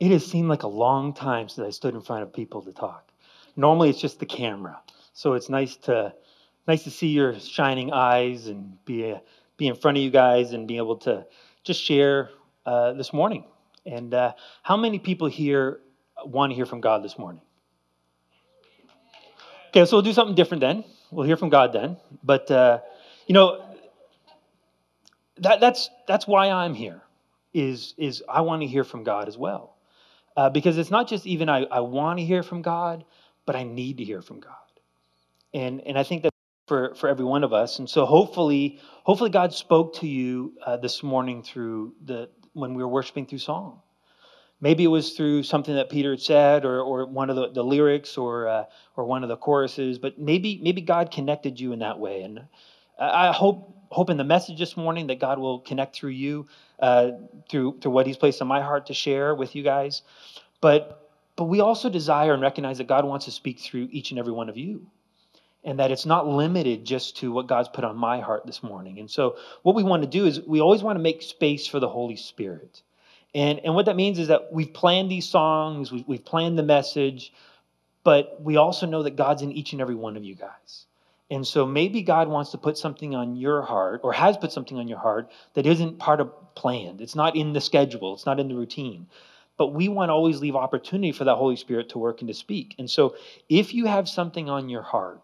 It has seemed like a long time since I stood in front of people to talk. Normally, it's just the camera, so it's nice to nice to see your shining eyes and be be in front of you guys and be able to just share uh, this morning. And uh, how many people here want to hear from God this morning? Okay, so we'll do something different then. We'll hear from God then. But uh, you know, that, that's that's why I'm here. Is is I want to hear from God as well uh, because it's not just even I, I want to hear from God, but I need to hear from God. And, and I think that for, for every one of us. And so hopefully, hopefully God spoke to you uh, this morning through the, when we were worshiping through song. Maybe it was through something that Peter had said or, or one of the, the lyrics or, uh, or one of the choruses, but maybe, maybe God connected you in that way. And I hope, hope in the message this morning that God will connect through you uh, through, through what He's placed in my heart to share with you guys. But, but we also desire and recognize that God wants to speak through each and every one of you. And that it's not limited just to what God's put on my heart this morning. And so, what we want to do is we always want to make space for the Holy Spirit. And, and what that means is that we've planned these songs, we've, we've planned the message, but we also know that God's in each and every one of you guys. And so maybe God wants to put something on your heart or has put something on your heart that isn't part of planned. It's not in the schedule, it's not in the routine. But we want to always leave opportunity for that Holy Spirit to work and to speak. And so if you have something on your heart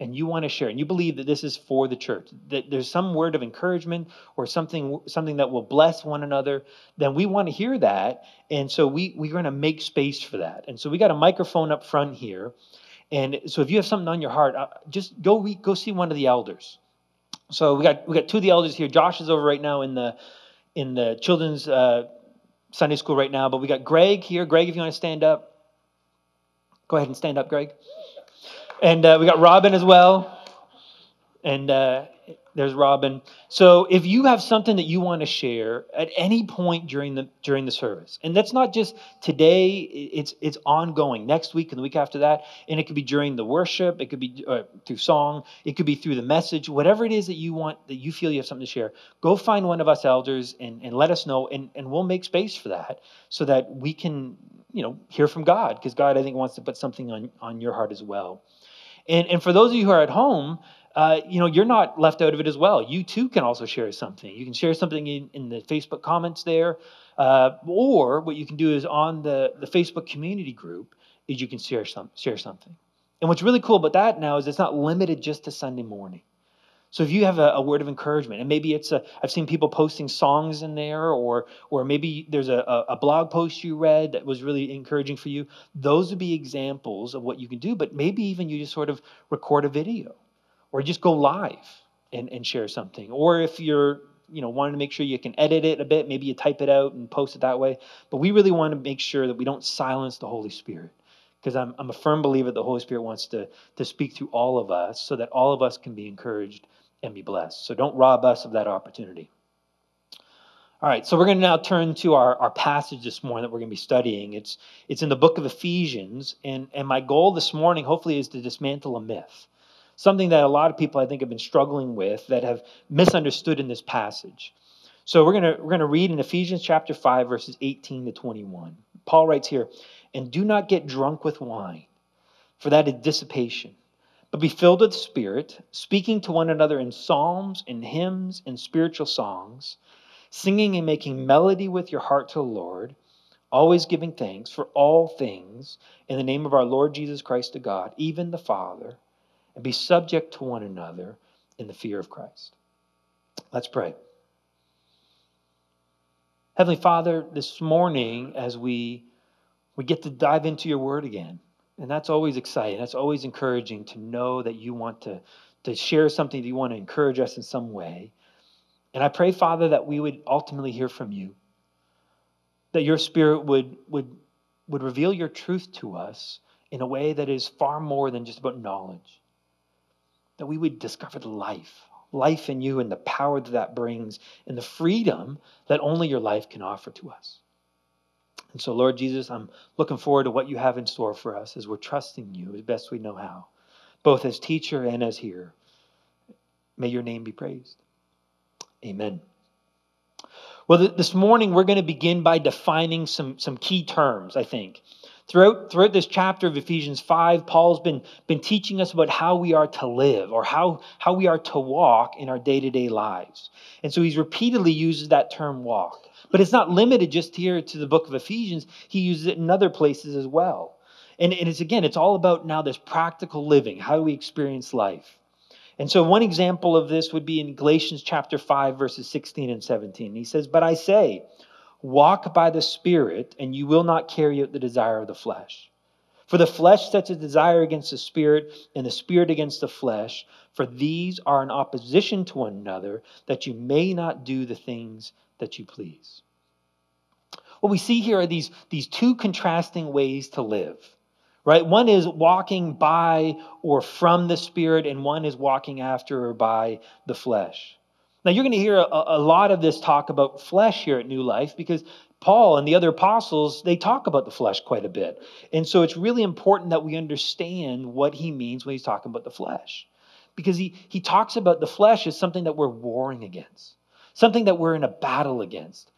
and you want to share and you believe that this is for the church that there's some word of encouragement or something something that will bless one another then we want to hear that and so we we're going to make space for that and so we got a microphone up front here and so if you have something on your heart, uh, just go go see one of the elders. So we got we got two of the elders here. Josh is over right now in the in the children's uh, Sunday school right now, but we got Greg here. Greg, if you want to stand up, go ahead and stand up, Greg. And uh, we got Robin as well. And uh, there's Robin. So if you have something that you want to share at any point during the during the service, and that's not just today, it's it's ongoing. Next week and the week after that, and it could be during the worship, it could be uh, through song, it could be through the message, whatever it is that you want that you feel you have something to share. Go find one of us elders and and let us know, and and we'll make space for that so that we can you know hear from God because God I think wants to put something on on your heart as well. And and for those of you who are at home uh, you know, you're not left out of it as well. You too can also share something. You can share something in, in the Facebook comments there, uh, or what you can do is on the, the Facebook community group is you can share some share something. And what's really cool about that now is it's not limited just to Sunday morning. So if you have a, a, word of encouragement, and maybe it's a, I've seen people posting songs in there, or or maybe there's a, a blog post you read that was really encouraging for you. Those would be examples of what you can do. But maybe even you just sort of record a video or just go live and, and share something. Or if you're you know wanting to make sure you can edit it a bit, maybe you type it out and post it that way. But we really want to make sure that we don't silence the Holy Spirit. Because I'm, I'm a firm believer that the Holy Spirit wants to, to speak through all of us so that all of us can be encouraged and be blessed. So don't rob us of that opportunity. All right, so we're going to now turn to our, our passage this morning that we're going to be studying. It's, it's in the book of Ephesians, and, and my goal this morning, hopefully, is to dismantle a myth something that a lot of people I think have been struggling with that have misunderstood in this passage. So we're going to we're going to read in Ephesians chapter 5 verses 18 to 21. Paul writes here, "And do not get drunk with wine, for that is dissipation, but be filled with the Spirit, speaking to one another in psalms and hymns and spiritual songs, singing and making melody with your heart to the Lord." always giving thanks for all things in the name of our Lord Jesus Christ to God, even the Father, and be subject to one another in the fear of Christ. Let's pray. Heavenly Father, this morning as we we get to dive into your word again, and that's always exciting. That's always encouraging to know that you want to to share something that you want to encourage us in some way. And I pray, Father, that we would ultimately hear from you, that your Spirit would, would, would reveal your truth to us in a way that is far more than just about knowledge, that we would discover the life, life in you and the power that that brings and the freedom that only your life can offer to us. And so, Lord Jesus, I'm looking forward to what you have in store for us as we're trusting you as best we know how, both as teacher and as hearer. May your name be praised. Amen. Well, this morning we're going to begin by defining some, some key terms, I think. Throughout, throughout this chapter of Ephesians 5, Paul's been, been teaching us about how we are to live or how, how we are to walk in our day to day lives. And so he's repeatedly uses that term walk. But it's not limited just here to the book of Ephesians, he uses it in other places as well. And, and it's again, it's all about now this practical living. How do we experience life? And so, one example of this would be in Galatians chapter 5, verses 16 and 17. He says, But I say, walk by the Spirit, and you will not carry out the desire of the flesh. For the flesh sets a desire against the Spirit, and the Spirit against the flesh. For these are in opposition to one another, that you may not do the things that you please. What we see here are these, these two contrasting ways to live, right? One is walking by or from the Spirit, and one is walking after or by the flesh. Now, you're going to hear a, a lot of this talk about flesh here at New Life because Paul and the other apostles, they talk about the flesh quite a bit. And so it's really important that we understand what he means when he's talking about the flesh. Because he, he talks about the flesh as something that we're warring against something that we're in a battle against.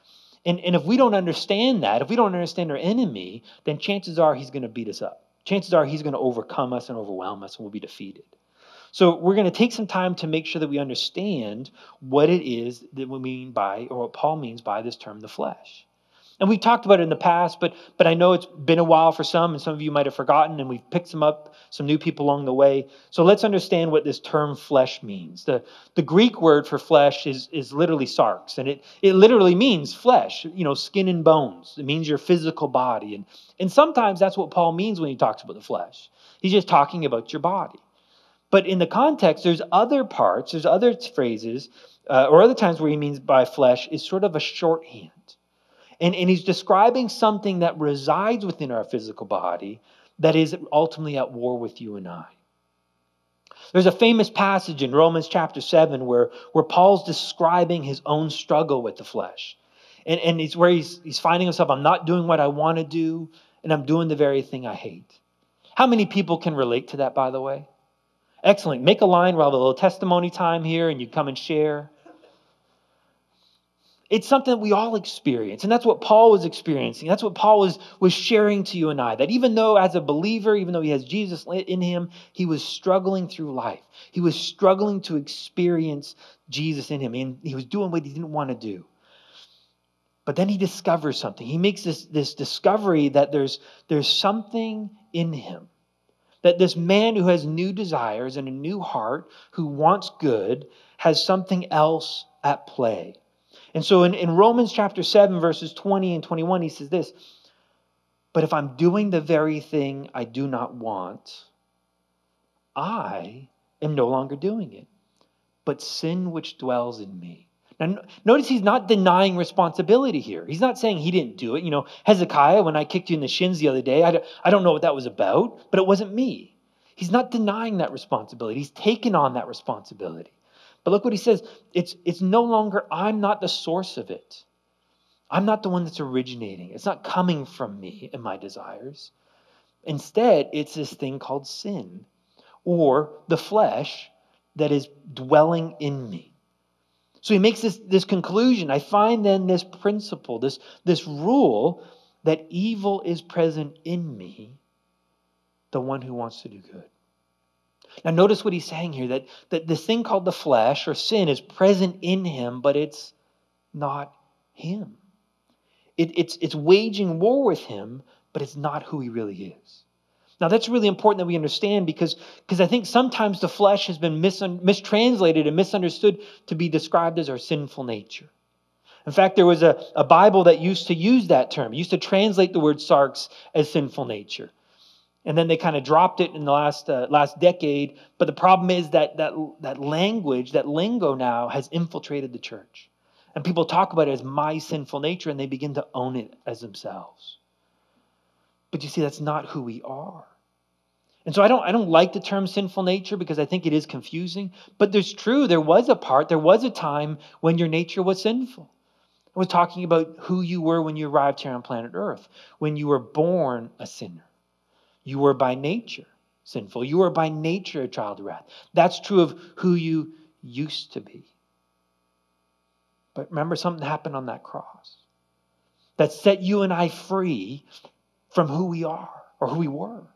And, and if we don't understand that, if we don't understand our enemy, then chances are he's going to beat us up. Chances are he's going to overcome us and overwhelm us and we'll be defeated. So we're going to take some time to make sure that we understand what it is that we mean by, or what Paul means by this term, the flesh. And we've talked about it in the past, but but I know it's been a while for some, and some of you might have forgotten, and we've picked some up, some new people along the way. So let's understand what this term flesh means. The, the Greek word for flesh is, is literally sarx, and it, it literally means flesh, you know, skin and bones. It means your physical body. And, and sometimes that's what Paul means when he talks about the flesh. He's just talking about your body. But in the context, there's other parts, there's other phrases, uh, or other times where he means by flesh is sort of a shorthand. And, and he's describing something that resides within our physical body that is ultimately at war with you and I. There's a famous passage in Romans chapter 7 where, where Paul's describing his own struggle with the flesh. And, and it's where he's, he's finding himself, I'm not doing what I want to do, and I'm doing the very thing I hate. How many people can relate to that, by the way? Excellent. Make a line. We'll have a little testimony time here, and you come and share. It's something we all experience. And that's what Paul was experiencing. That's what Paul was, was sharing to you and I. That even though, as a believer, even though he has Jesus in him, he was struggling through life. He was struggling to experience Jesus in him. And he was doing what he didn't want to do. But then he discovers something. He makes this, this discovery that there's, there's something in him. That this man who has new desires and a new heart, who wants good, has something else at play. And so in, in Romans chapter 7, verses 20 and 21, he says this But if I'm doing the very thing I do not want, I am no longer doing it, but sin which dwells in me. Notice he's not denying responsibility here. He's not saying he didn't do it. You know, Hezekiah, when I kicked you in the shins the other day, I I don't know what that was about, but it wasn't me. He's not denying that responsibility. He's taken on that responsibility. But look what he says it's, it's no longer, I'm not the source of it. I'm not the one that's originating. It's not coming from me and my desires. Instead, it's this thing called sin or the flesh that is dwelling in me. So he makes this, this conclusion. I find then this principle, this, this rule that evil is present in me, the one who wants to do good. Now, notice what he's saying here that, that this thing called the flesh or sin is present in him, but it's not him. It, it's, it's waging war with him, but it's not who he really is. Now, that's really important that we understand because, because I think sometimes the flesh has been mis- mistranslated and misunderstood to be described as our sinful nature. In fact, there was a, a Bible that used to use that term, used to translate the word sarx as sinful nature. And then they kind of dropped it in the last uh, last decade. But the problem is that that that language, that lingo now has infiltrated the church. And people talk about it as my sinful nature and they begin to own it as themselves. But you see, that's not who we are. And so I don't, I don't like the term sinful nature because I think it is confusing. But there's true, there was a part, there was a time when your nature was sinful. I was talking about who you were when you arrived here on planet Earth, when you were born a sinner. You were by nature sinful. You were by nature a child of wrath. That's true of who you used to be. But remember, something happened on that cross that set you and I free from who we are or who we were.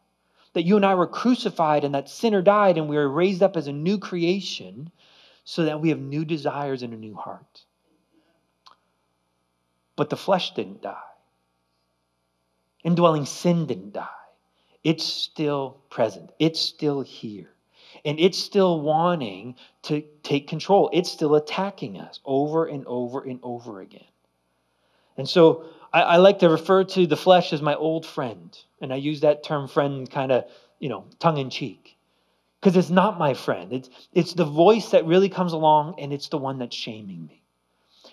That you and I were crucified and that sinner died and we were raised up as a new creation so that we have new desires and a new heart. But the flesh didn't die. Indwelling sin didn't die. It's still present, it's still here. And it's still wanting to take control. It's still attacking us over and over and over again. And so I, I like to refer to the flesh as my old friend. And I use that term friend kind of, you know, tongue in cheek. Because it's not my friend. It's, it's the voice that really comes along and it's the one that's shaming me.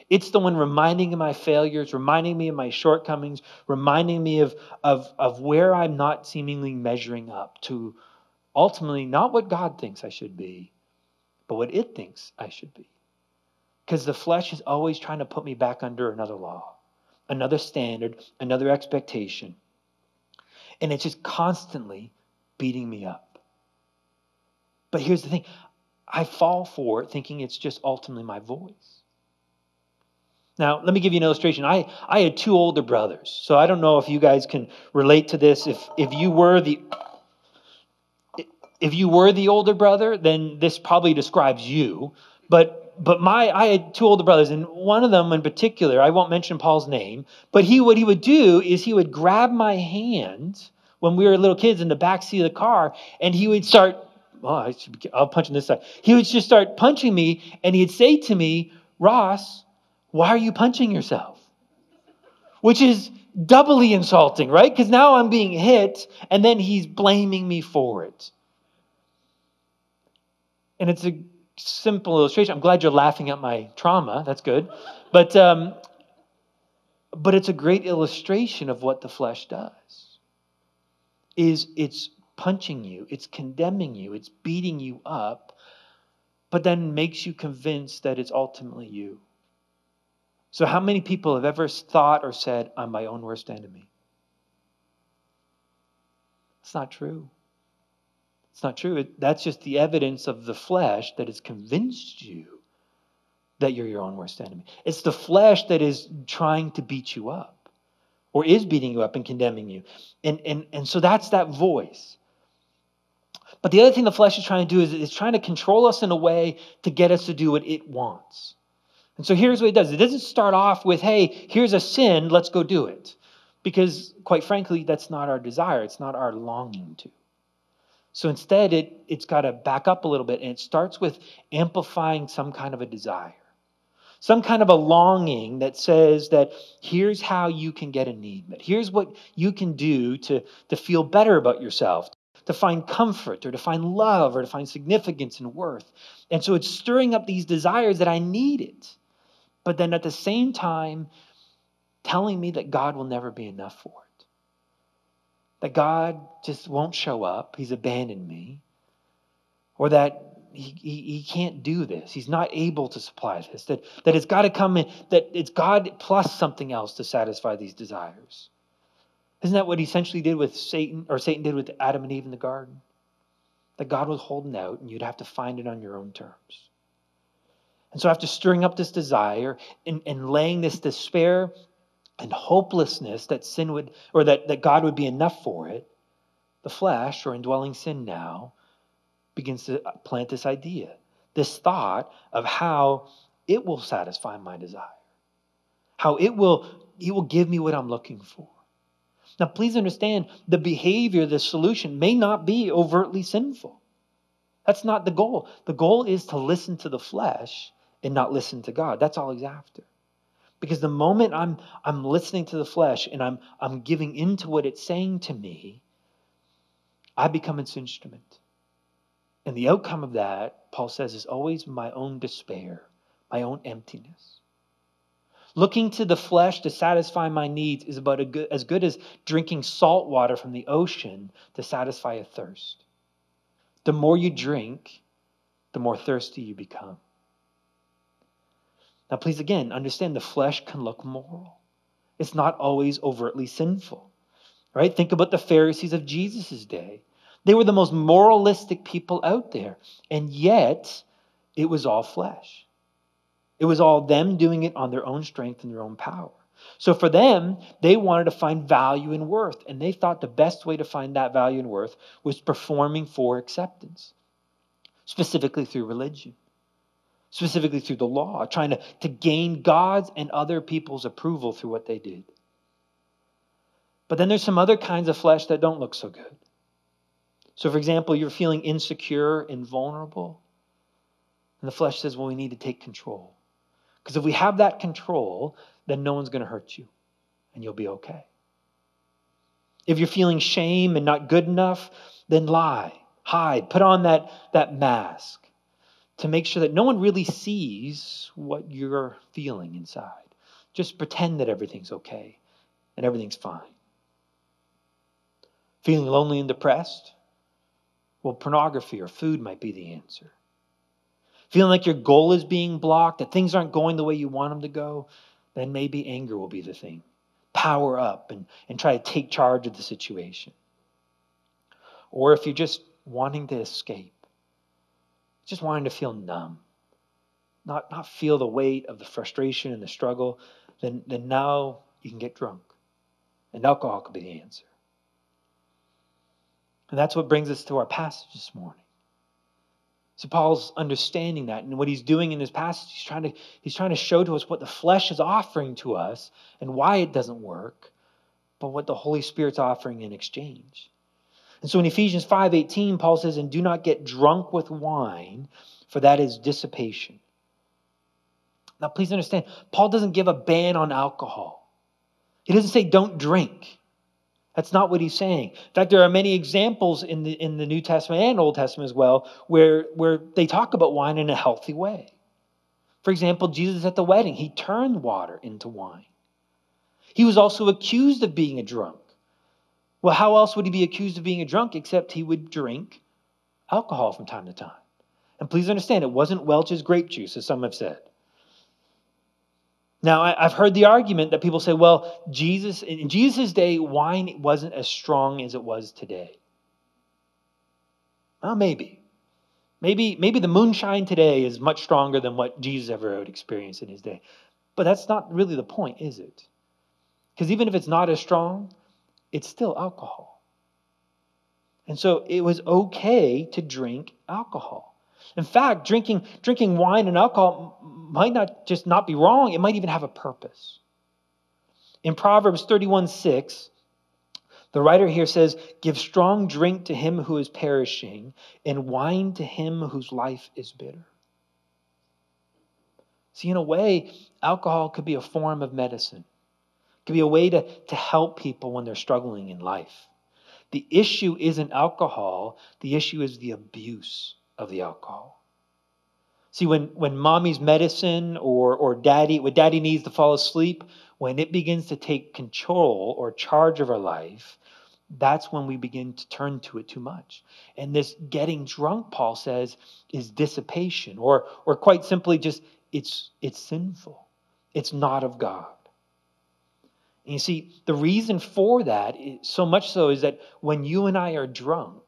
It's the one reminding me of my failures, reminding me of my shortcomings, reminding me of, of, of where I'm not seemingly measuring up to ultimately not what God thinks I should be, but what it thinks I should be. Because the flesh is always trying to put me back under another law, another standard, another expectation. And it's just constantly beating me up. But here's the thing I fall for it thinking it's just ultimately my voice. Now, let me give you an illustration. I, I had two older brothers, so I don't know if you guys can relate to this. If, if you were the if you were the older brother, then this probably describes you. But but my I had two older brothers, and one of them in particular, I won't mention Paul's name, but he what he would do is he would grab my hand when we were little kids in the back seat of the car, and he would start. Oh, I should be, I'll punch on this side. He would just start punching me, and he'd say to me, "Ross, why are you punching yourself?" Which is doubly insulting, right? Because now I'm being hit, and then he's blaming me for it. And it's a simple illustration. I'm glad you're laughing at my trauma. That's good. But, um, but it's a great illustration of what the flesh does. Is it's punching you, it's condemning you, it's beating you up, but then makes you convinced that it's ultimately you. So, how many people have ever thought or said, I'm my own worst enemy? It's not true. It's not true. That's just the evidence of the flesh that has convinced you that you're your own worst enemy. It's the flesh that is trying to beat you up or is beating you up and condemning you. And, and, and so that's that voice. But the other thing the flesh is trying to do is it's trying to control us in a way to get us to do what it wants. And so here's what it does it doesn't start off with, hey, here's a sin, let's go do it. Because, quite frankly, that's not our desire, it's not our longing to. So instead, it, it's got to back up a little bit, and it starts with amplifying some kind of a desire, some kind of a longing that says that here's how you can get a need met. Here's what you can do to, to feel better about yourself, to find comfort, or to find love, or to find significance and worth. And so it's stirring up these desires that I need it, but then at the same time, telling me that God will never be enough for it that God just won't show up, He's abandoned me, or that he, he, he, can't do this. He's not able to supply this. That, that it's got to come in, that it's God plus something else to satisfy these desires. Isn't that what he essentially did with Satan, or Satan did with Adam and Eve in the garden? That God was holding out and you'd have to find it on your own terms. And so, after stirring up this desire and, and laying this despair and hopelessness that sin would, or that, that God would be enough for it, the flesh, or indwelling sin now, begins to plant this idea, this thought of how it will satisfy my desire, how it will, it will give me what I'm looking for. Now, please understand the behavior, the solution may not be overtly sinful. That's not the goal. The goal is to listen to the flesh and not listen to God. That's all he's after. Because the moment I'm, I'm listening to the flesh and I'm, I'm giving into what it's saying to me, I become its instrument. And the outcome of that, Paul says, is always my own despair, my own emptiness. Looking to the flesh to satisfy my needs is about good, as good as drinking salt water from the ocean to satisfy a thirst. The more you drink, the more thirsty you become. Now, please again, understand the flesh can look moral. It's not always overtly sinful. Right? Think about the Pharisees of Jesus' day. They were the most moralistic people out there, and yet it was all flesh. It was all them doing it on their own strength and their own power. So for them, they wanted to find value and worth, and they thought the best way to find that value and worth was performing for acceptance, specifically through religion, specifically through the law, trying to, to gain God's and other people's approval through what they did. But then there's some other kinds of flesh that don't look so good. So, for example, you're feeling insecure and vulnerable, and the flesh says, well, we need to take control. Because if we have that control, then no one's going to hurt you and you'll be okay. If you're feeling shame and not good enough, then lie, hide, put on that, that mask to make sure that no one really sees what you're feeling inside. Just pretend that everything's okay and everything's fine. Feeling lonely and depressed? Well, pornography or food might be the answer. Feeling like your goal is being blocked, that things aren't going the way you want them to go? then maybe anger will be the thing. Power up and, and try to take charge of the situation. Or if you're just wanting to escape, just wanting to feel numb, not, not feel the weight of the frustration and the struggle, then, then now you can get drunk. And alcohol could be the answer. And that's what brings us to our passage this morning. So Paul's understanding that, and what he's doing in this passage, he's trying to he's trying to show to us what the flesh is offering to us and why it doesn't work, but what the Holy Spirit's offering in exchange. And so in Ephesians 5:18, Paul says, "And do not get drunk with wine, for that is dissipation." Now please understand, Paul doesn't give a ban on alcohol. He doesn't say don't drink. That's not what he's saying. In fact, there are many examples in the, in the New Testament and Old Testament as well where, where they talk about wine in a healthy way. For example, Jesus at the wedding, he turned water into wine. He was also accused of being a drunk. Well, how else would he be accused of being a drunk except he would drink alcohol from time to time? And please understand, it wasn't Welch's grape juice, as some have said. Now, I've heard the argument that people say, well, Jesus, in Jesus' day, wine wasn't as strong as it was today. Well, maybe. Maybe, maybe the moonshine today is much stronger than what Jesus ever would experience in his day. But that's not really the point, is it? Because even if it's not as strong, it's still alcohol. And so it was okay to drink alcohol. In fact, drinking, drinking wine and alcohol might not just not be wrong, it might even have a purpose. In Proverbs 31 6, the writer here says, Give strong drink to him who is perishing, and wine to him whose life is bitter. See, in a way, alcohol could be a form of medicine, it could be a way to, to help people when they're struggling in life. The issue isn't alcohol, the issue is the abuse of the alcohol. See, when, when mommy's medicine or, or daddy, what daddy needs to fall asleep, when it begins to take control or charge of our life, that's when we begin to turn to it too much. And this getting drunk, Paul says, is dissipation, or, or quite simply just it's, it's sinful. It's not of God. And you see, the reason for that, is, so much so, is that when you and I are drunk,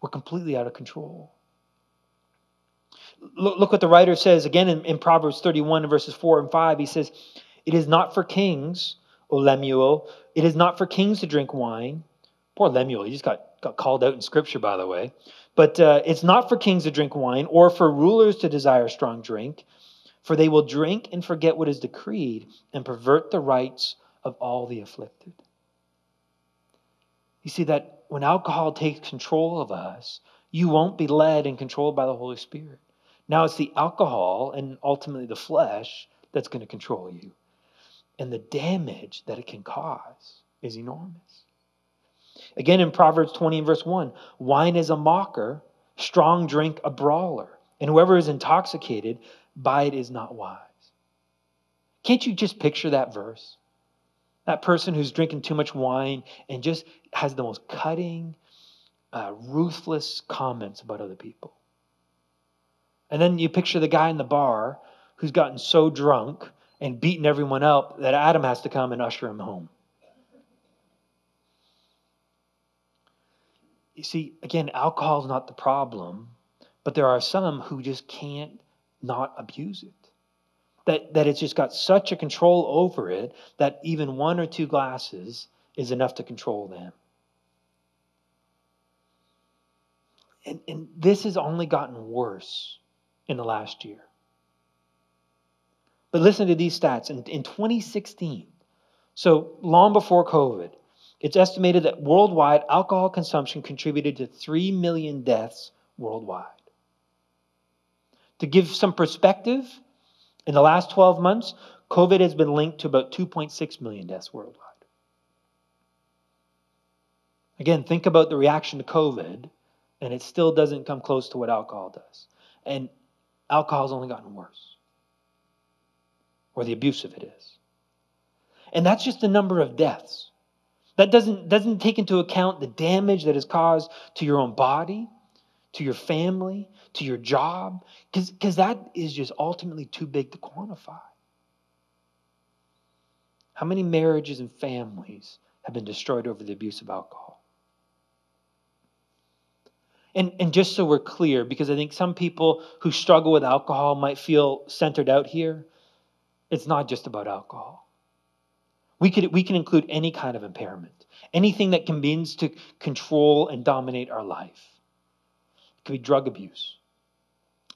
we're completely out of control. Look, look what the writer says again in, in Proverbs 31, verses 4 and 5. He says, It is not for kings, O Lemuel, it is not for kings to drink wine. Poor Lemuel, he just got, got called out in Scripture, by the way. But uh, it's not for kings to drink wine or for rulers to desire strong drink, for they will drink and forget what is decreed and pervert the rights of all the afflicted. You see that when alcohol takes control of us, you won't be led and controlled by the Holy Spirit. Now it's the alcohol and ultimately the flesh that's going to control you. And the damage that it can cause is enormous. Again, in Proverbs 20 and verse 1, wine is a mocker, strong drink a brawler, and whoever is intoxicated by it is not wise. Can't you just picture that verse? That person who's drinking too much wine and just has the most cutting, uh, ruthless comments about other people. And then you picture the guy in the bar who's gotten so drunk and beaten everyone up that Adam has to come and usher him home. You see, again, alcohol is not the problem, but there are some who just can't not abuse it. That, that it's just got such a control over it that even one or two glasses is enough to control them. And, and this has only gotten worse in the last year. But listen to these stats. In, in 2016, so long before COVID, it's estimated that worldwide alcohol consumption contributed to 3 million deaths worldwide. To give some perspective, in the last 12 months, COVID has been linked to about 2.6 million deaths worldwide. Again, think about the reaction to COVID, and it still doesn't come close to what alcohol does. And alcohol's only gotten worse or the abuse of it is. And that's just the number of deaths. That doesn't, doesn't take into account the damage that is caused to your own body, to your family, to your job, because that is just ultimately too big to quantify. How many marriages and families have been destroyed over the abuse of alcohol? And, and just so we're clear, because I think some people who struggle with alcohol might feel centered out here, it's not just about alcohol. We, could, we can include any kind of impairment, anything that combines to control and dominate our life. Could be drug abuse,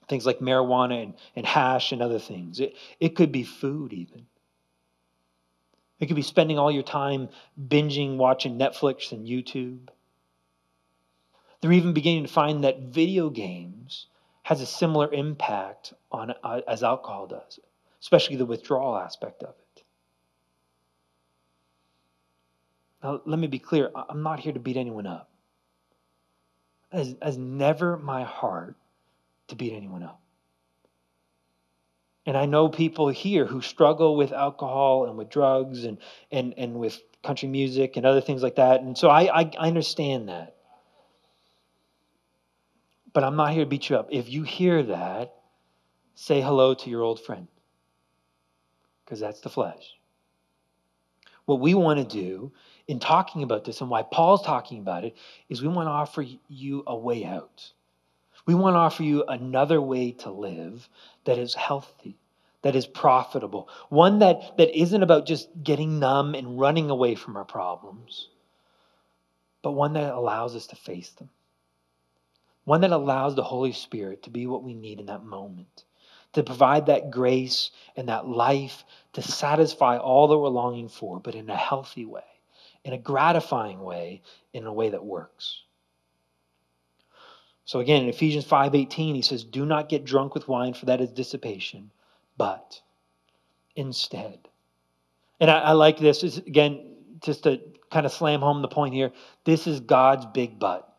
things like marijuana and, and hash and other things. It, it could be food, even. It could be spending all your time binging, watching Netflix and YouTube. They're even beginning to find that video games has a similar impact on uh, as alcohol does especially the withdrawal aspect of it. Now, let me be clear I'm not here to beat anyone up. As, as never my heart to beat anyone up. And I know people here who struggle with alcohol and with drugs and, and, and with country music and other things like that. And so I, I, I understand that. But I'm not here to beat you up. If you hear that, say hello to your old friend because that's the flesh. What we want to do in talking about this and why Paul's talking about it is we want to offer you a way out. We want to offer you another way to live that is healthy, that is profitable, one that, that isn't about just getting numb and running away from our problems, but one that allows us to face them. One that allows the Holy Spirit to be what we need in that moment to provide that grace and that life to satisfy all that we're longing for, but in a healthy way, in a gratifying way, in a way that works. So again, in Ephesians 5:18, he says, "Do not get drunk with wine, for that is dissipation, but instead." And I, I like this. Is again, just to kind of slam home the point here. This is God's big butt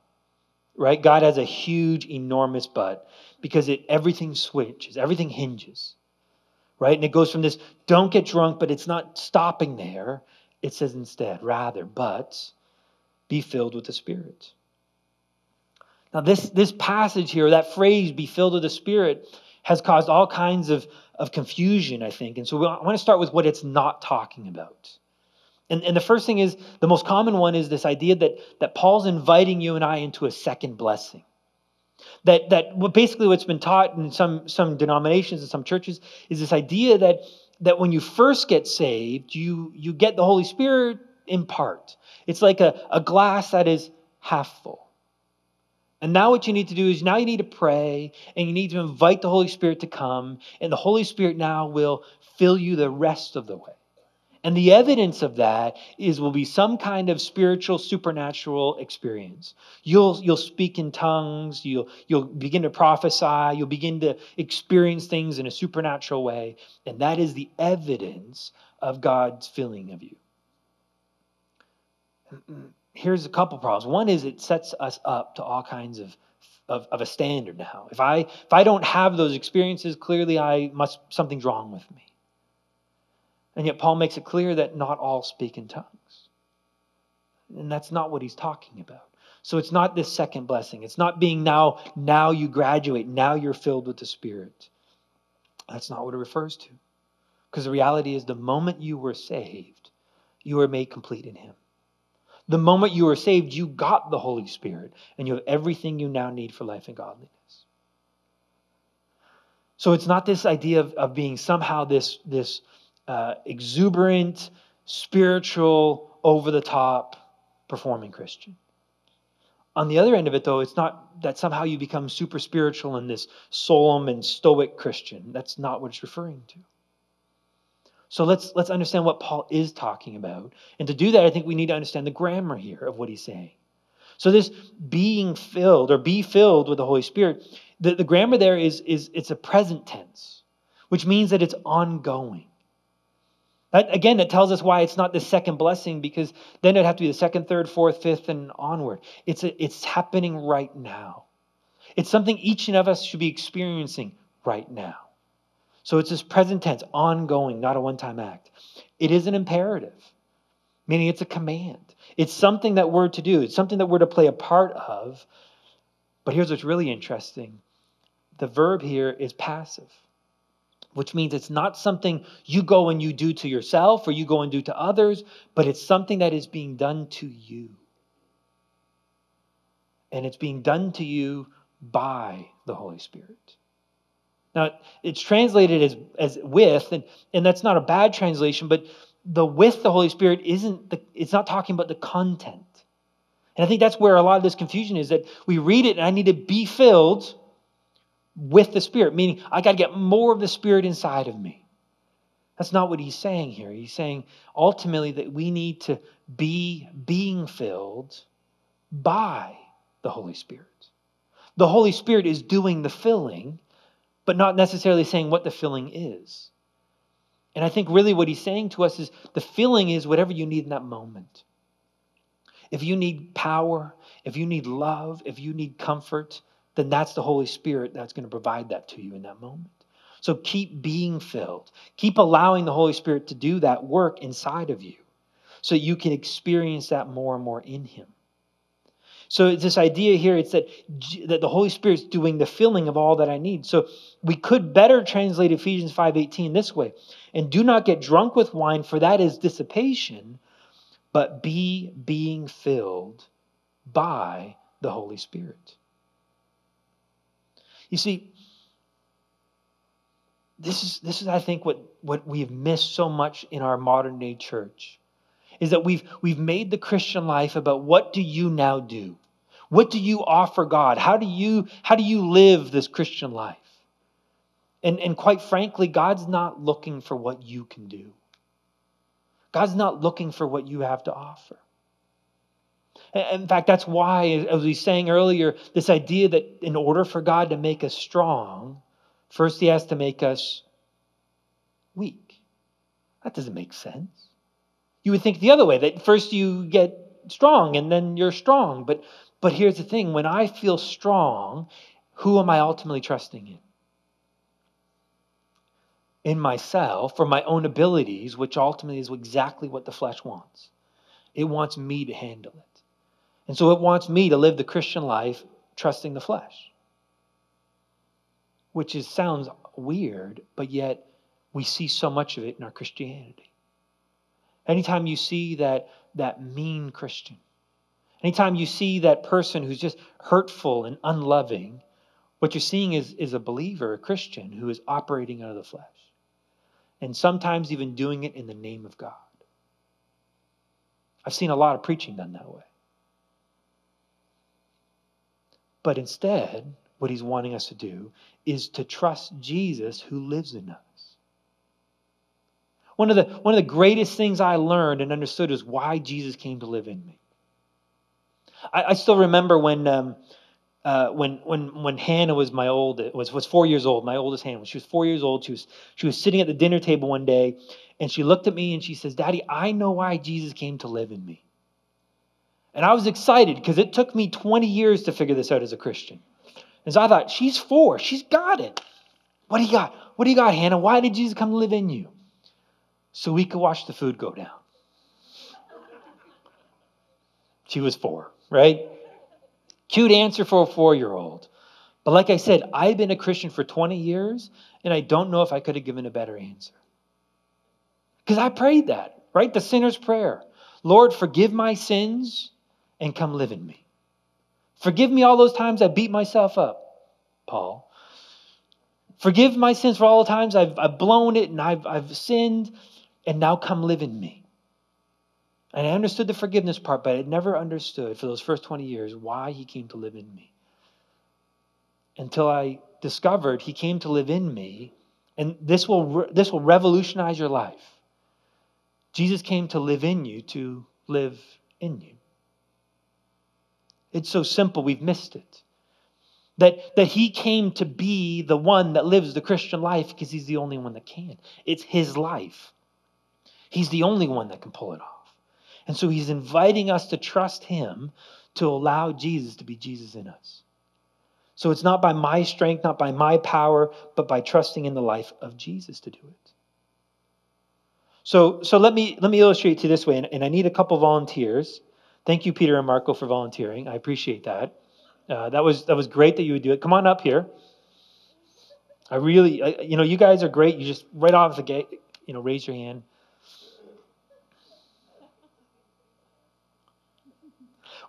right? God has a huge, enormous but because it everything switches, everything hinges, right? And it goes from this don't get drunk, but it's not stopping there. It says instead, rather, but be filled with the Spirit. Now, this, this passage here, that phrase, be filled with the Spirit, has caused all kinds of, of confusion, I think. And so I want to start with what it's not talking about. And, and the first thing is the most common one is this idea that, that Paul's inviting you and I into a second blessing. That, that what basically what's been taught in some, some denominations and some churches is this idea that, that when you first get saved, you, you get the Holy Spirit in part. It's like a, a glass that is half full. And now what you need to do is now you need to pray and you need to invite the Holy Spirit to come, and the Holy Spirit now will fill you the rest of the way. And the evidence of that is will be some kind of spiritual supernatural experience. You'll you'll speak in tongues, you'll you'll begin to prophesy, you'll begin to experience things in a supernatural way, and that is the evidence of God's filling of you. here's a couple problems. One is it sets us up to all kinds of, of, of a standard now. If I if I don't have those experiences, clearly I must something's wrong with me. And yet Paul makes it clear that not all speak in tongues. And that's not what he's talking about. So it's not this second blessing. It's not being now, now you graduate, now you're filled with the Spirit. That's not what it refers to. Because the reality is, the moment you were saved, you were made complete in Him. The moment you were saved, you got the Holy Spirit, and you have everything you now need for life and godliness. So it's not this idea of, of being somehow this, this uh, exuberant, spiritual, over the top performing Christian. On the other end of it, though, it's not that somehow you become super spiritual and this solemn and stoic Christian. That's not what it's referring to. So let's let's understand what Paul is talking about. And to do that, I think we need to understand the grammar here of what he's saying. So this being filled or be filled with the Holy Spirit, the, the grammar there is, is it's a present tense, which means that it's ongoing. That, again, it tells us why it's not the second blessing, because then it'd have to be the second, third, fourth, fifth, and onward. It's, a, it's happening right now. It's something each and of us should be experiencing right now. So it's this present tense, ongoing, not a one time act. It is an imperative, meaning it's a command. It's something that we're to do, it's something that we're to play a part of. But here's what's really interesting the verb here is passive which means it's not something you go and you do to yourself or you go and do to others, but it's something that is being done to you. And it's being done to you by the Holy Spirit. Now, it's translated as, as with, and, and that's not a bad translation, but the with the Holy Spirit isn't, the, it's not talking about the content. And I think that's where a lot of this confusion is that we read it and I need to be filled with the Spirit, meaning I got to get more of the Spirit inside of me. That's not what he's saying here. He's saying ultimately that we need to be being filled by the Holy Spirit. The Holy Spirit is doing the filling, but not necessarily saying what the filling is. And I think really what he's saying to us is the filling is whatever you need in that moment. If you need power, if you need love, if you need comfort, then that's the Holy Spirit that's going to provide that to you in that moment. So keep being filled. Keep allowing the Holy Spirit to do that work inside of you so you can experience that more and more in Him. So this idea here, it's that, that the Holy Spirit's doing the filling of all that I need. So we could better translate Ephesians 5.18 this way. And do not get drunk with wine, for that is dissipation, but be being filled by the Holy Spirit. You see, this is, this is I think, what, what we've missed so much in our modern day church is that we've, we've made the Christian life about what do you now do? What do you offer God? How do you, how do you live this Christian life? And, and quite frankly, God's not looking for what you can do. God's not looking for what you have to offer. In fact, that's why, as we were saying earlier, this idea that in order for God to make us strong, first He has to make us weak. That doesn't make sense. You would think the other way that first you get strong and then you're strong. But, but here's the thing when I feel strong, who am I ultimately trusting in? In myself or my own abilities, which ultimately is exactly what the flesh wants. It wants me to handle it. And so it wants me to live the Christian life trusting the flesh. Which is sounds weird, but yet we see so much of it in our Christianity. Anytime you see that that mean Christian, anytime you see that person who's just hurtful and unloving, what you're seeing is, is a believer, a Christian, who is operating out of the flesh. And sometimes even doing it in the name of God. I've seen a lot of preaching done that way. But instead, what he's wanting us to do is to trust Jesus who lives in us. One of the, one of the greatest things I learned and understood is why Jesus came to live in me. I, I still remember when, um, uh, when, when, when Hannah was my old, was, was four years old, my oldest Hannah, when she was four years old, she was, she was sitting at the dinner table one day and she looked at me and she says, Daddy, I know why Jesus came to live in me. And I was excited because it took me 20 years to figure this out as a Christian. And so I thought, she's four. She's got it. What do you got? What do you got, Hannah? Why did Jesus come live in you? So we could watch the food go down. She was four, right? Cute answer for a four year old. But like I said, I've been a Christian for 20 years, and I don't know if I could have given a better answer. Because I prayed that, right? The sinner's prayer Lord, forgive my sins and come live in me. Forgive me all those times I beat myself up, Paul. Forgive my sins for all the times I've, I've blown it and I've, I've sinned, and now come live in me. And I understood the forgiveness part, but I never understood for those first 20 years why he came to live in me. Until I discovered he came to live in me, and this will, this will revolutionize your life. Jesus came to live in you, to live in you. It's so simple, we've missed it. That, that he came to be the one that lives the Christian life because he's the only one that can. It's his life. He's the only one that can pull it off. And so he's inviting us to trust him to allow Jesus to be Jesus in us. So it's not by my strength, not by my power, but by trusting in the life of Jesus to do it. So, so let me let me illustrate to you this way, and, and I need a couple volunteers. Thank you, Peter and Marco, for volunteering. I appreciate that. Uh, that was that was great that you would do it. Come on up here. I really, I, you know, you guys are great. You just right off the gate, you know, raise your hand.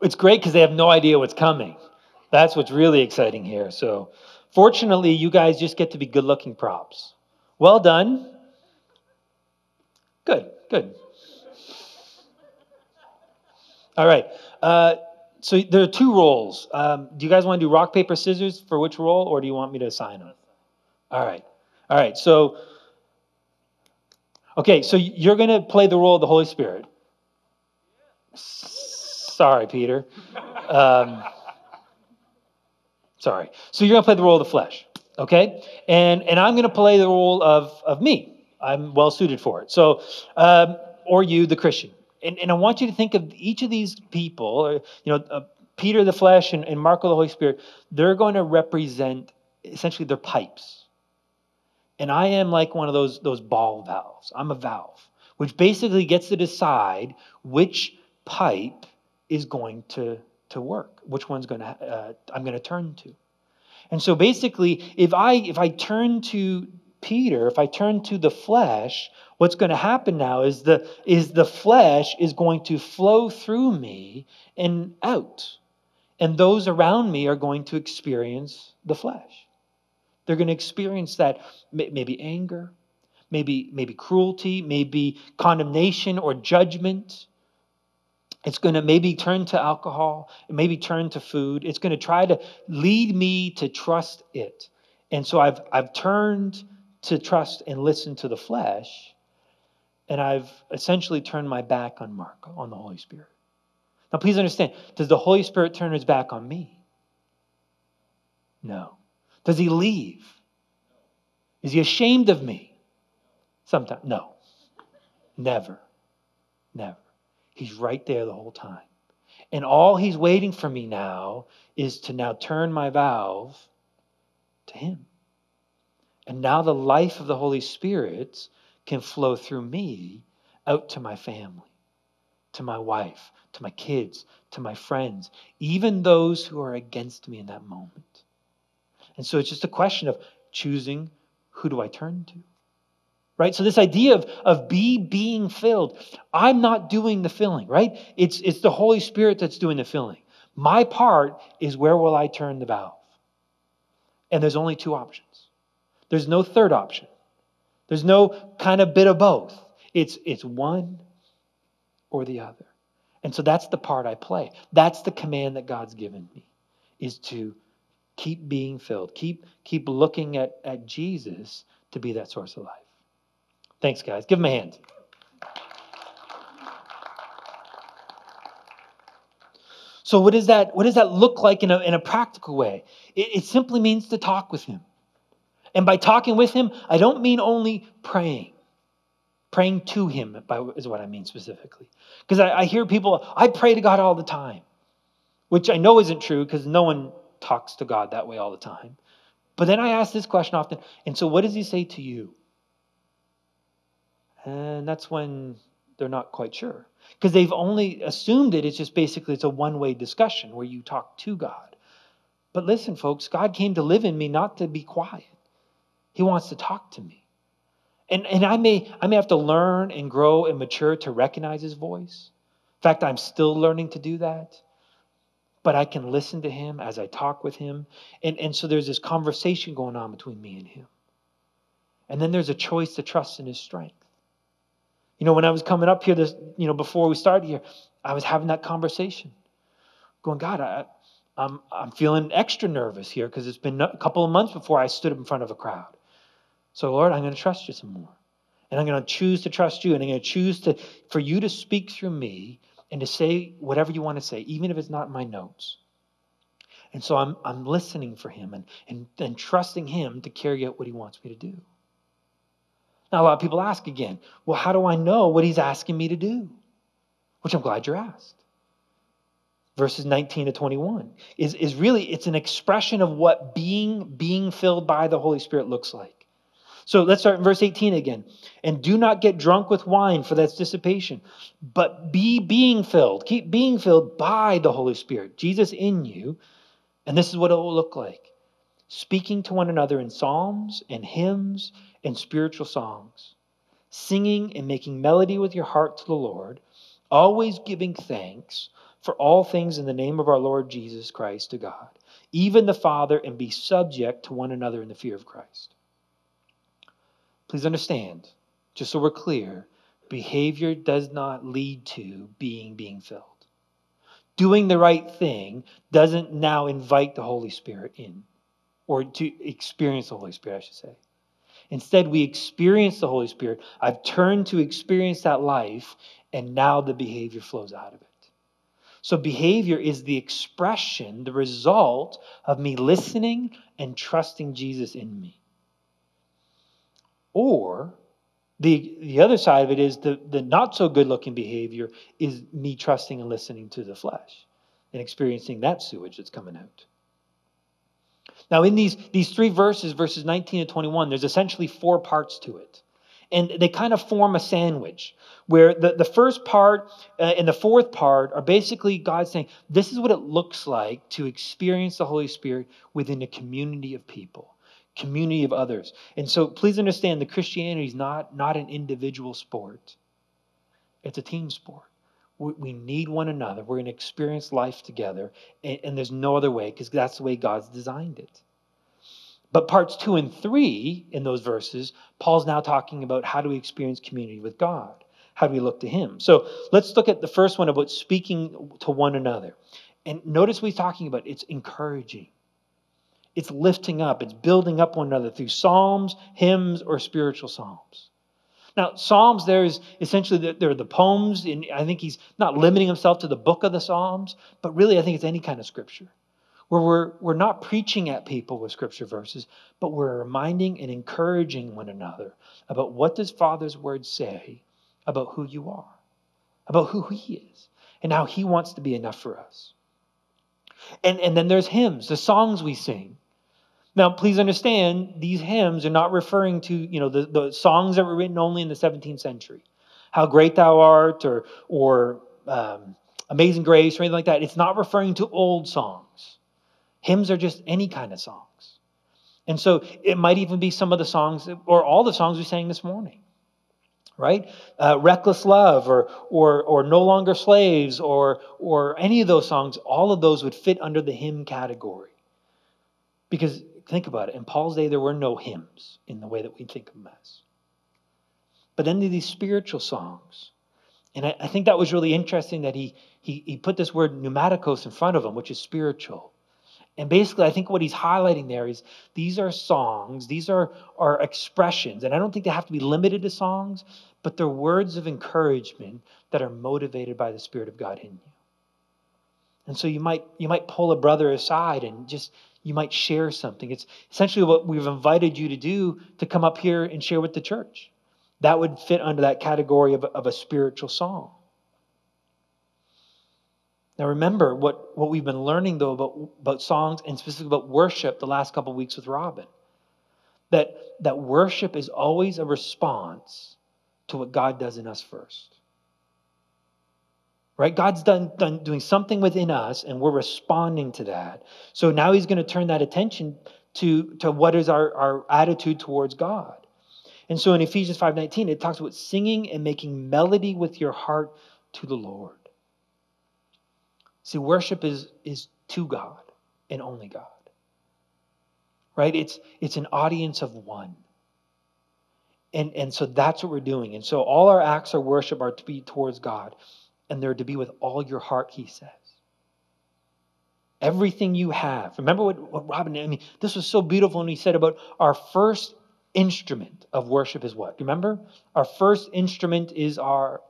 It's great because they have no idea what's coming. That's what's really exciting here. So, fortunately, you guys just get to be good looking props. Well done. Good, good. All right. Uh, so there are two roles. Um, do you guys want to do rock, paper, scissors for which role, or do you want me to assign them? All right. All right. So, okay, so you're going to play the role of the Holy Spirit. Sorry, Peter. Um, sorry. So you're going to play the role of the flesh, okay? And and I'm going to play the role of of me. I'm well suited for it. So, um, or you, the Christian. And, and I want you to think of each of these people, you know, uh, Peter the flesh and, and Marco the Holy Spirit, they're going to represent essentially their pipes. And I am like one of those, those ball valves. I'm a valve, which basically gets to decide which pipe is going to, to work, which one's going to, uh, I'm going to turn to. And so basically, if I, if I turn to Peter, if I turn to the flesh, what's going to happen now is the, is the flesh is going to flow through me and out. And those around me are going to experience the flesh. They're going to experience that maybe anger, maybe, maybe cruelty, maybe condemnation or judgment. It's going to maybe turn to alcohol, maybe turn to food. It's going to try to lead me to trust it. And so I've, I've turned to trust and listen to the flesh, and I've essentially turned my back on Mark, on the Holy Spirit. Now, please understand does the Holy Spirit turn his back on me? No. Does he leave? Is he ashamed of me? Sometimes. No. Never. Never. He's right there the whole time. And all he's waiting for me now is to now turn my valve to him. And now the life of the Holy Spirit can flow through me out to my family, to my wife, to my kids, to my friends, even those who are against me in that moment. And so it's just a question of choosing who do I turn to? Right? So this idea of, of be being filled, I'm not doing the filling, right? It's, it's the Holy Spirit that's doing the filling. My part is where will I turn the valve? And there's only two options. There's no third option. There's no kind of bit of both. It's, it's one or the other. And so that's the part I play. That's the command that God's given me is to keep being filled. Keep, keep looking at, at Jesus to be that source of life. Thanks, guys. Give him a hand. So, what does that, what does that look like in a, in a practical way? It, it simply means to talk with Him. And by talking with him, I don't mean only praying. Praying to Him is what I mean specifically. Because I, I hear people, I pray to God all the time, which I know isn't true because no one talks to God that way all the time. But then I ask this question often, and so what does He say to you? And that's when they're not quite sure because they've only assumed it. It's just basically it's a one-way discussion where you talk to God. But listen, folks, God came to live in me not to be quiet. He wants to talk to me. And, and I, may, I may have to learn and grow and mature to recognize his voice. In fact, I'm still learning to do that. But I can listen to him as I talk with him. And, and so there's this conversation going on between me and him. And then there's a choice to trust in his strength. You know, when I was coming up here, this, you know, before we started here, I was having that conversation, going, God, I, I'm, I'm feeling extra nervous here because it's been a couple of months before I stood up in front of a crowd. So, Lord, I'm going to trust you some more. And I'm going to choose to trust you. And I'm going to choose to, for you to speak through me and to say whatever you want to say, even if it's not in my notes. And so I'm, I'm listening for him and, and, and trusting him to carry out what he wants me to do. Now, a lot of people ask again, well, how do I know what he's asking me to do? Which I'm glad you're asked. Verses 19 to 21 is, is really, it's an expression of what being, being filled by the Holy Spirit looks like. So let's start in verse 18 again. And do not get drunk with wine, for that's dissipation, but be being filled. Keep being filled by the Holy Spirit, Jesus in you. And this is what it will look like speaking to one another in psalms and hymns and spiritual songs, singing and making melody with your heart to the Lord, always giving thanks for all things in the name of our Lord Jesus Christ to God, even the Father, and be subject to one another in the fear of Christ. Please understand, just so we're clear, behavior does not lead to being being filled. Doing the right thing doesn't now invite the Holy Spirit in, or to experience the Holy Spirit, I should say. Instead, we experience the Holy Spirit. I've turned to experience that life, and now the behavior flows out of it. So, behavior is the expression, the result of me listening and trusting Jesus in me. Or the, the other side of it is the, the not so good looking behavior is me trusting and listening to the flesh and experiencing that sewage that's coming out. Now, in these, these three verses, verses 19 and 21, there's essentially four parts to it. And they kind of form a sandwich where the, the first part uh, and the fourth part are basically God saying, This is what it looks like to experience the Holy Spirit within a community of people, community of others. And so please understand that Christianity is not, not an individual sport, it's a team sport. We need one another. We're going to experience life together. And, and there's no other way because that's the way God's designed it. But parts two and three in those verses, Paul's now talking about how do we experience community with God? How do we look to Him? So let's look at the first one about speaking to one another. And notice what he's talking about it's encouraging, it's lifting up, it's building up one another through psalms, hymns, or spiritual psalms. Now, Psalms, there is essentially there are the poems, and I think he's not limiting himself to the book of the Psalms, but really I think it's any kind of scripture where we're, we're not preaching at people with scripture verses, but we're reminding and encouraging one another about what does Father's word say about who you are, about who he is, and how he wants to be enough for us. And, and then there's hymns, the songs we sing. Now, please understand, these hymns are not referring to, you know, the, the songs that were written only in the 17th century. How great thou art, or, or um, Amazing Grace, or anything like that. It's not referring to old songs. Hymns are just any kind of songs. And so it might even be some of the songs, or all the songs we sang this morning, right? Uh, Reckless Love, or, or, or No Longer Slaves, or, or any of those songs, all of those would fit under the hymn category. Because think about it. In Paul's day, there were no hymns in the way that we think of them as. But then these spiritual songs. And I, I think that was really interesting that he, he, he put this word pneumatikos in front of them, which is spiritual. And basically, I think what he's highlighting there is these are songs, these are, are expressions. And I don't think they have to be limited to songs, but they're words of encouragement that are motivated by the Spirit of God in you. And so you might you might pull a brother aside and just you might share something. It's essentially what we've invited you to do to come up here and share with the church. that would fit under that category of, of a spiritual song. Now remember what, what we've been learning though about, about songs and specifically about worship the last couple of weeks with Robin. That, that worship is always a response to what God does in us first. Right? God's done, done doing something within us and we're responding to that. So now he's going to turn that attention to, to what is our, our attitude towards God. And so in Ephesians 5:19 it talks about singing and making melody with your heart to the Lord. See, worship is, is to God and only God. Right? It's, it's an audience of one. And, and so that's what we're doing. And so all our acts of worship are to be towards God, and they're to be with all your heart, he says. Everything you have. Remember what, what Robin, I mean, this was so beautiful when he said about our first instrument of worship is what? Remember? Our first instrument is our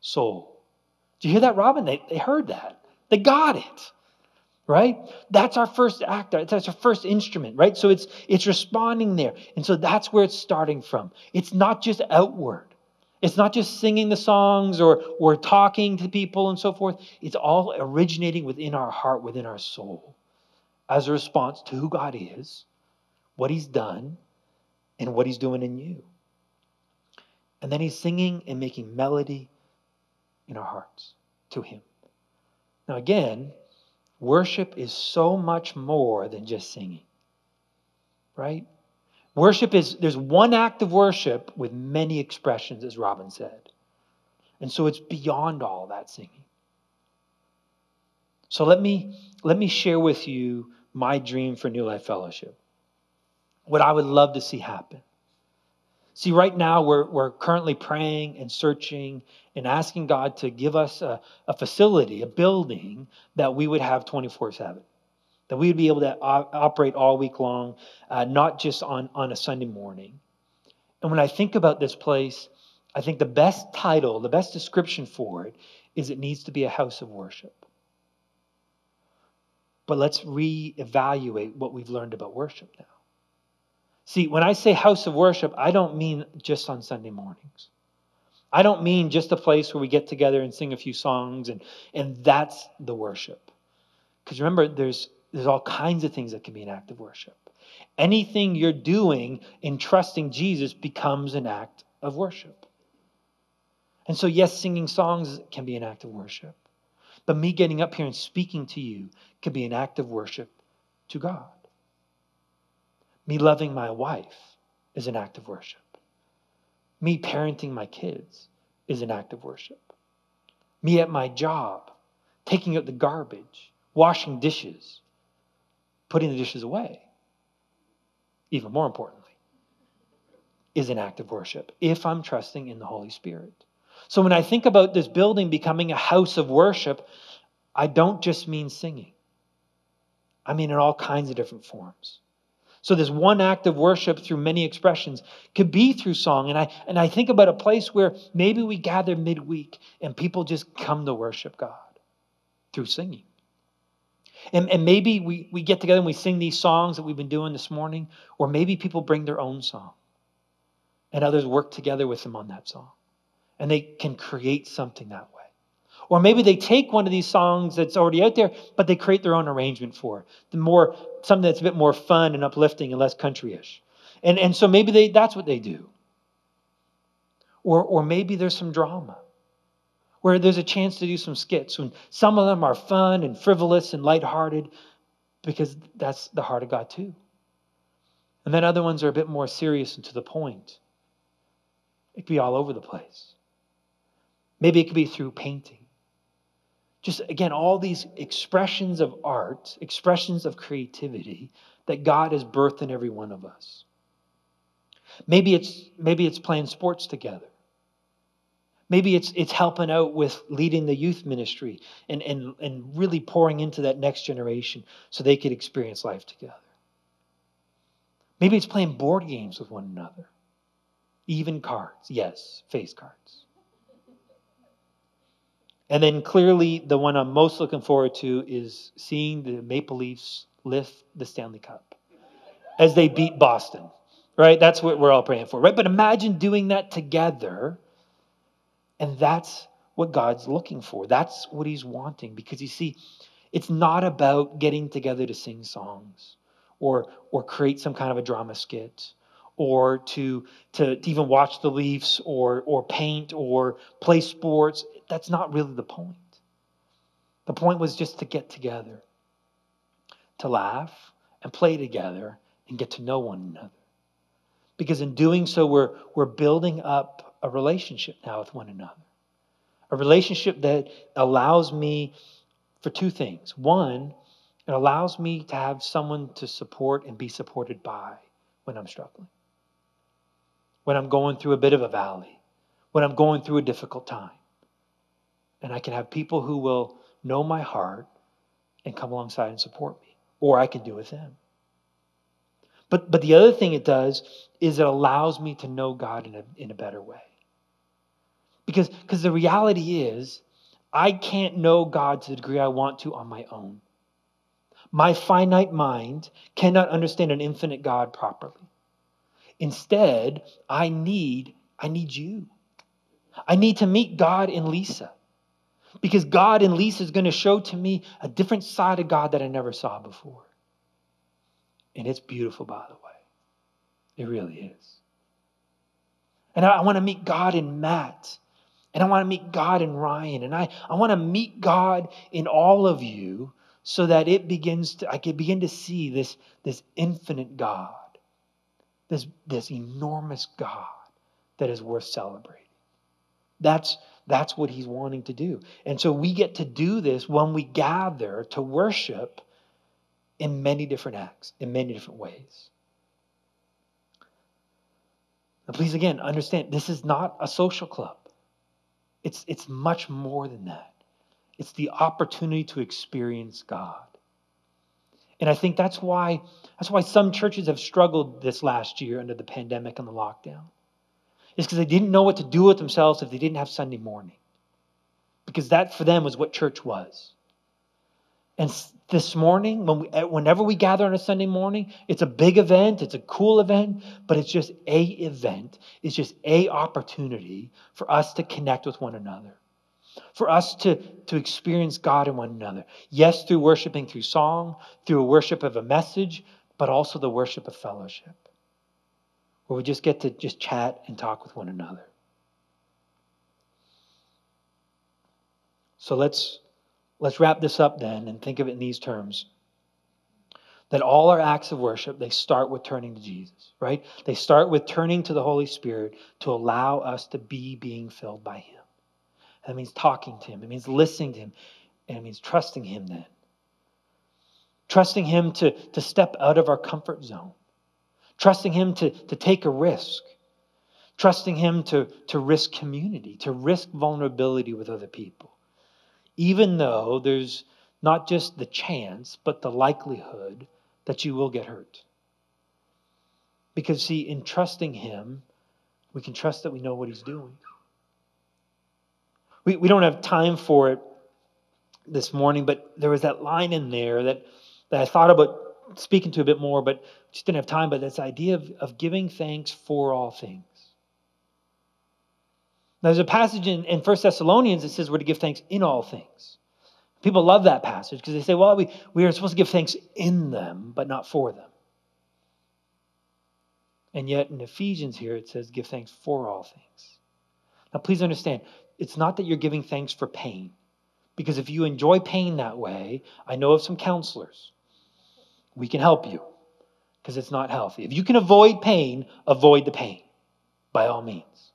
soul. Do you hear that, Robin? They, they heard that. They got it. Right? That's our first actor. That's our first instrument, right? So it's it's responding there. And so that's where it's starting from. It's not just outward. It's not just singing the songs or, or talking to people and so forth. It's all originating within our heart, within our soul, as a response to who God is, what He's done, and what He's doing in you. And then He's singing and making melody in our hearts to Him. Now, again, worship is so much more than just singing, right? Worship is, there's one act of worship with many expressions, as Robin said. And so it's beyond all that singing. So let me, let me share with you my dream for New Life Fellowship. What I would love to see happen. See, right now we're, we're currently praying and searching and asking God to give us a, a facility, a building that we would have 24 7. That we would be able to operate all week long, uh, not just on, on a Sunday morning. And when I think about this place, I think the best title, the best description for it is it needs to be a house of worship. But let's reevaluate what we've learned about worship now. See, when I say house of worship, I don't mean just on Sunday mornings. I don't mean just a place where we get together and sing a few songs and, and that's the worship. Because remember, there's, there's all kinds of things that can be an act of worship. Anything you're doing in trusting Jesus becomes an act of worship. And so, yes, singing songs can be an act of worship. But me getting up here and speaking to you can be an act of worship to God. Me loving my wife is an act of worship. Me parenting my kids is an act of worship. Me at my job, taking out the garbage, washing dishes, putting the dishes away, even more importantly, is an act of worship if I'm trusting in the Holy Spirit. So when I think about this building becoming a house of worship, I don't just mean singing, I mean in all kinds of different forms. So this one act of worship through many expressions could be through song. And I and I think about a place where maybe we gather midweek and people just come to worship God through singing. And, and maybe we, we get together and we sing these songs that we've been doing this morning, or maybe people bring their own song. And others work together with them on that song. And they can create something that way. Or maybe they take one of these songs that's already out there, but they create their own arrangement for it. The more something that's a bit more fun and uplifting and less countryish. And, and so maybe they, that's what they do. Or, or maybe there's some drama where there's a chance to do some skits. And some of them are fun and frivolous and lighthearted because that's the heart of God too. And then other ones are a bit more serious and to the point. It could be all over the place. Maybe it could be through painting just again, all these expressions of art, expressions of creativity that God has birthed in every one of us. Maybe it's, maybe it's playing sports together. Maybe it's, it's helping out with leading the youth ministry and, and, and really pouring into that next generation so they could experience life together. Maybe it's playing board games with one another. Even cards, yes, face cards. And then clearly, the one I'm most looking forward to is seeing the Maple Leafs lift the Stanley Cup as they beat Boston. right? That's what we're all praying for, right? But imagine doing that together, and that's what God's looking for. That's what He's wanting. Because you see, it's not about getting together to sing songs or, or create some kind of a drama skit or to, to, to even watch the Leafs or, or paint or play sports. That's not really the point. The point was just to get together, to laugh and play together and get to know one another. Because in doing so, we're, we're building up a relationship now with one another. A relationship that allows me for two things. One, it allows me to have someone to support and be supported by when I'm struggling, when I'm going through a bit of a valley, when I'm going through a difficult time. And I can have people who will know my heart and come alongside and support me, or I can do with them. But, but the other thing it does is it allows me to know God in a, in a better way. Because because the reality is, I can't know God to the degree I want to on my own. My finite mind cannot understand an infinite God properly. Instead, I need I need you. I need to meet God in Lisa. Because God in Lisa is going to show to me a different side of God that I never saw before. And it's beautiful, by the way. It really is. And I, want to meet God in Matt. And I want to meet God in Ryan. And I, I want to meet God in all of you so that it begins to, I can begin to see this, this infinite God, this, this enormous God that is worth celebrating. That's, that's what he's wanting to do. And so we get to do this when we gather to worship in many different acts, in many different ways. Now, please, again, understand this is not a social club. It's, it's much more than that. It's the opportunity to experience God. And I think that's why, that's why some churches have struggled this last year under the pandemic and the lockdown. It's because they didn't know what to do with themselves if they didn't have Sunday morning. Because that for them was what church was. And this morning, when we, eh, whenever we gather on a Sunday morning, it's a big event, it's a cool event, but it's just a event. It's just a opportunity for us to connect with one another, for us to, to experience God in one another. Yes, through worshiping through song, through a worship of a message, but also the worship of fellowship, where we just get to just chat and talk with one another. So let's Let's wrap this up then and think of it in these terms. That all our acts of worship, they start with turning to Jesus, right? They start with turning to the Holy Spirit to allow us to be being filled by Him. That means talking to Him, it means listening to Him, and it means trusting Him then. Trusting Him to, to step out of our comfort zone, trusting Him to, to take a risk, trusting Him to, to risk community, to risk vulnerability with other people even though there's not just the chance, but the likelihood that you will get hurt. Because, see, in trusting Him, we can trust that we know what He's doing. We, we don't have time for it this morning, but there was that line in there that, that I thought about speaking to a bit more, but just didn't have time. But this idea of, of giving thanks for all things. Now, there's a passage in, in 1 Thessalonians that says we're to give thanks in all things. People love that passage because they say, well, we, we are supposed to give thanks in them, but not for them. And yet in Ephesians here, it says, give thanks for all things. Now, please understand, it's not that you're giving thanks for pain. Because if you enjoy pain that way, I know of some counselors. We can help you because it's not healthy. If you can avoid pain, avoid the pain by all means.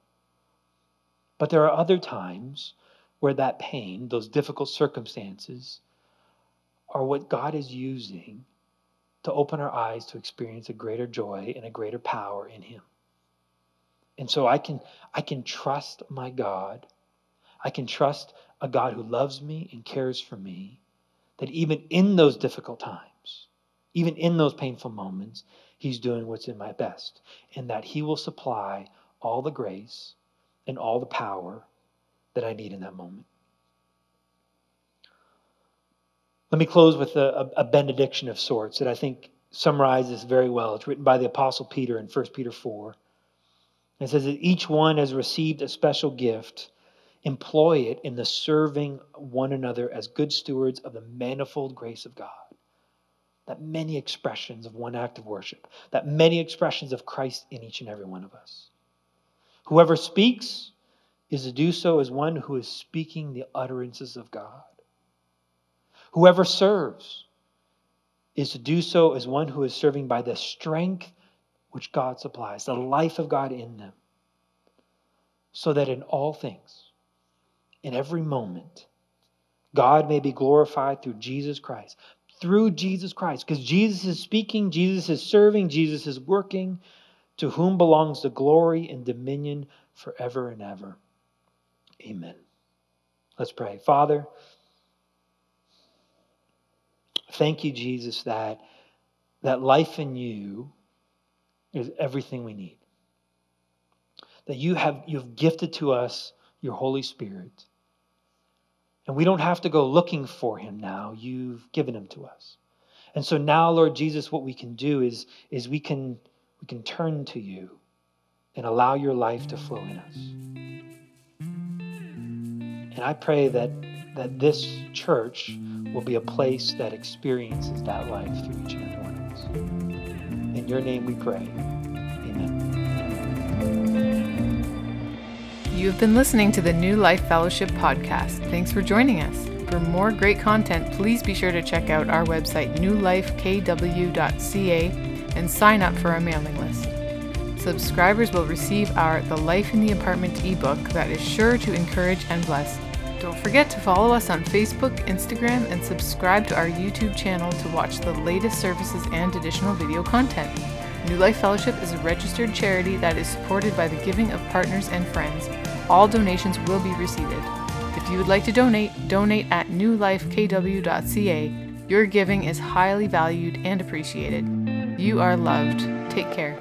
But there are other times where that pain, those difficult circumstances, are what God is using to open our eyes to experience a greater joy and a greater power in Him. And so I can, I can trust my God. I can trust a God who loves me and cares for me, that even in those difficult times, even in those painful moments, He's doing what's in my best, and that He will supply all the grace and all the power that I need in that moment. Let me close with a, a benediction of sorts that I think summarizes very well. It's written by the Apostle Peter in 1 Peter 4. It says that each one has received a special gift. Employ it in the serving one another as good stewards of the manifold grace of God. That many expressions of one act of worship, that many expressions of Christ in each and every one of us. Whoever speaks is to do so as one who is speaking the utterances of God. Whoever serves is to do so as one who is serving by the strength which God supplies, the life of God in them, so that in all things, in every moment, God may be glorified through Jesus Christ. Through Jesus Christ, because Jesus is speaking, Jesus is serving, Jesus is working, to whom belongs the glory and dominion forever and ever. Amen. Let's pray. Father, thank you, Jesus, that, that life in you is everything we need. That you have you've gifted to us your Holy Spirit. And we don't have to go looking for him now. You've given him to us. And so now, Lord Jesus, what we can do is, is we can we can turn to you and allow your life to flow in us. And I pray that that this church will be a place that experiences that life through each and every one of us. In your name we pray. Amen. You have been listening to the New Life Fellowship podcast. Thanks for joining us. For more great content, please be sure to check out our website, newlifekw.ca, and sign up for our mailing list. Subscribers will receive our The Life in the Apartment ebook that is sure to encourage and bless. Don't forget to follow us on Facebook, Instagram, and subscribe to our YouTube channel to watch the latest services and additional video content. New Life Fellowship is a registered charity that is supported by the giving of partners and friends. All donations will be received. If you would like to donate, donate at newlifekw.ca. Your giving is highly valued and appreciated. You are loved. Take care.